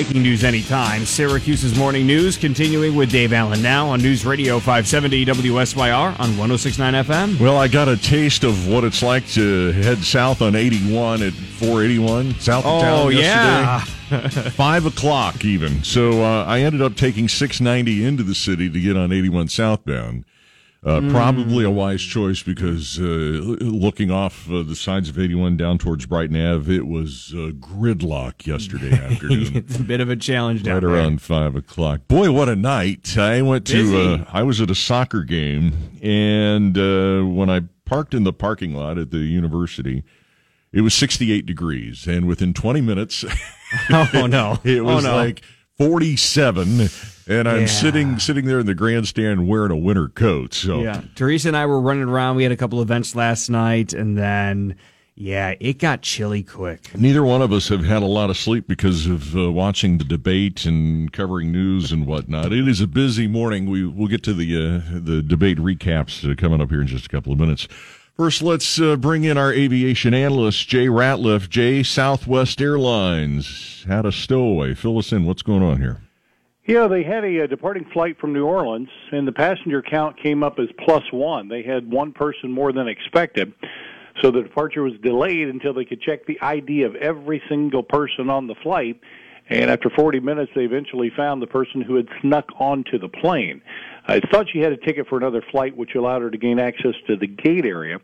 Breaking news anytime. Syracuse's morning news continuing with Dave Allen now on News Radio 570 WSYR on 1069 FM. Well, I got a taste of what it's like to head south on 81 at 481 south of Oh, town yeah. Five o'clock even. So uh, I ended up taking 690 into the city to get on 81 southbound. Uh, Hmm. Probably a wise choice because uh, looking off uh, the sides of 81 down towards Brighton Ave, it was uh, gridlock yesterday afternoon. it's a bit of a challenge down right there. around five o'clock. Boy, what a night! I went to. Uh, I was at a soccer game, and uh, when I parked in the parking lot at the university, it was sixty-eight degrees, and within twenty minutes, Oh, no. it Oh, was no. like forty-seven, and I'm Yeah. sitting sitting there in the grandstand wearing a winter coat. So Yeah. Teresa and I were running around. We had a couple events last night, and then, yeah, it got chilly quick. Neither one of us have had a lot of sleep because of uh, watching the debate and covering news and whatnot. It is a busy morning. We we'll get to the uh, the debate recaps uh, coming up here in just a couple of minutes. First, let's uh, bring in our aviation analyst Jay Ratliff. Jay, Southwest Airlines had a stowaway. Fill us in. What's going on here? Yeah, they had a, uh departing flight from New Orleans, and the passenger count came up as plus one. They had one person more than expected. So the departure was delayed until they could check the ID of every single person on the flight. And after 40 minutes, they eventually found the person who had snuck onto the plane. I thought she had a ticket for another flight, which allowed her to gain access to the gate area.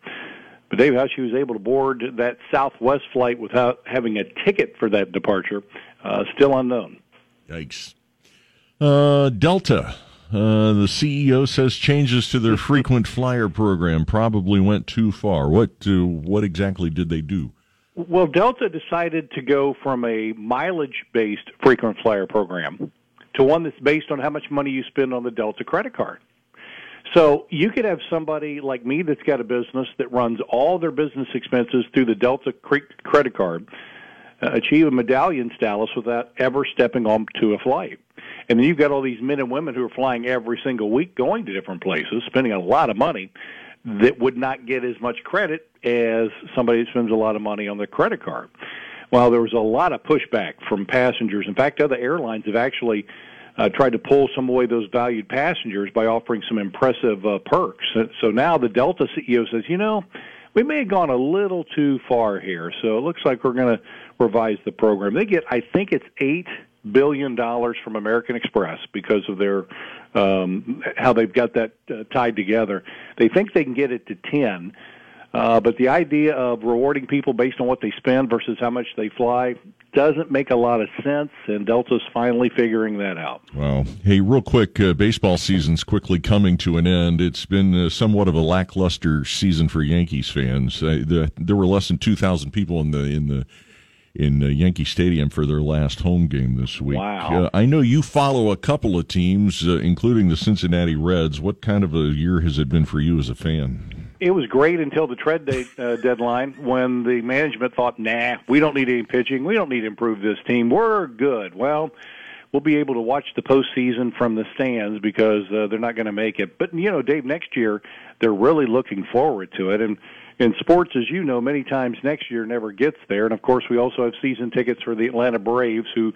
But Dave, how she was able to board that Southwest flight without having a ticket for that departure, uh, still unknown. Yikes. Uh, Delta. Uh, the CEO says changes to their frequent flyer program probably went too far. What uh, what exactly did they do? Well, Delta decided to go from a mileage based frequent flyer program to one that's based on how much money you spend on the Delta credit card. So you could have somebody like me that's got a business that runs all their business expenses through the Delta credit card, achieve a medallion status without ever stepping onto a flight. And then you've got all these men and women who are flying every single week, going to different places, spending a lot of money that would not get as much credit as somebody that spends a lot of money on their credit card. Well, there was a lot of pushback from passengers. In fact, other airlines have actually uh, tried to pull some away those valued passengers by offering some impressive uh, perks. So now the Delta CEO says, you know, we may have gone a little too far here. So it looks like we're going to revise the program. They get, I think it's eight billion dollars from American Express because of their um, how they've got that uh, tied together. They think they can get it to ten. Uh, but the idea of rewarding people based on what they spend versus how much they fly doesn't make a lot of sense, and Delta's finally figuring that out. Wow. Hey, real quick, uh, baseball season's quickly coming to an end. It's been uh, somewhat of a lackluster season for Yankees fans. Uh, the, there were less than two thousand people in the in the in uh, Yankee Stadium for their last home game this week. Wow. Uh, I know you follow a couple of teams, uh, including the Cincinnati Reds. What kind of a year has it been for you as a fan? It was great until the trade uh, deadline when the management thought, "Nah, we don't need any pitching. We don't need to improve this team. We're good." Well, we'll be able to watch the postseason from the stands because uh, they're not going to make it. But you know, Dave, next year they're really looking forward to it. And in sports, as you know, many times next year never gets there. And of course, we also have season tickets for the Atlanta Braves, who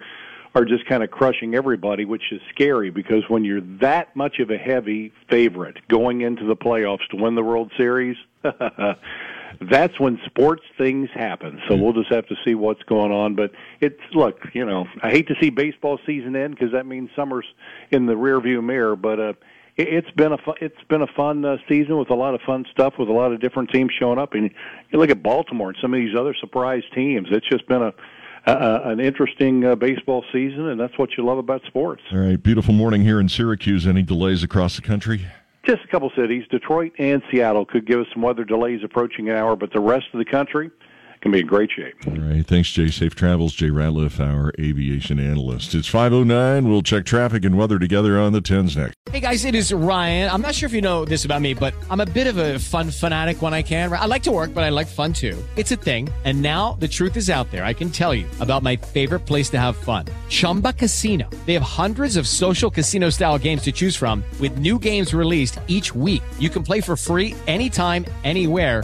are just kind of crushing everybody, which is scary because when you're that much of a heavy favorite going into the playoffs to win the World Series, that's when sports things happen. So we'll just have to see what's going on. But it's look, you know, I hate to see baseball season end because that means summer's in the rearview mirror. But uh, it, it's been a fu- it's been a fun uh, season with a lot of fun stuff with a lot of different teams showing up. And you look at Baltimore and some of these other surprise teams. It's just been a uh, an interesting uh, baseball season, and that's what you love about sports. All right, beautiful morning here in Syracuse. Any delays across the country? Just a couple cities, Detroit and Seattle, could give us some weather delays approaching an hour, but the rest of the country going to be in great shape. All right. Thanks, Jay. Safe travels. Jay Ratliff, our aviation analyst. It's 509. We'll check traffic and weather together on the 10s next. Hey, guys, it is Ryan. I'm not sure if you know this about me, but I'm a bit of a fun fanatic when I can. I like to work, but I like fun too. It's a thing. And now the truth is out there. I can tell you about my favorite place to have fun Chumba Casino. They have hundreds of social casino style games to choose from, with new games released each week. You can play for free anytime, anywhere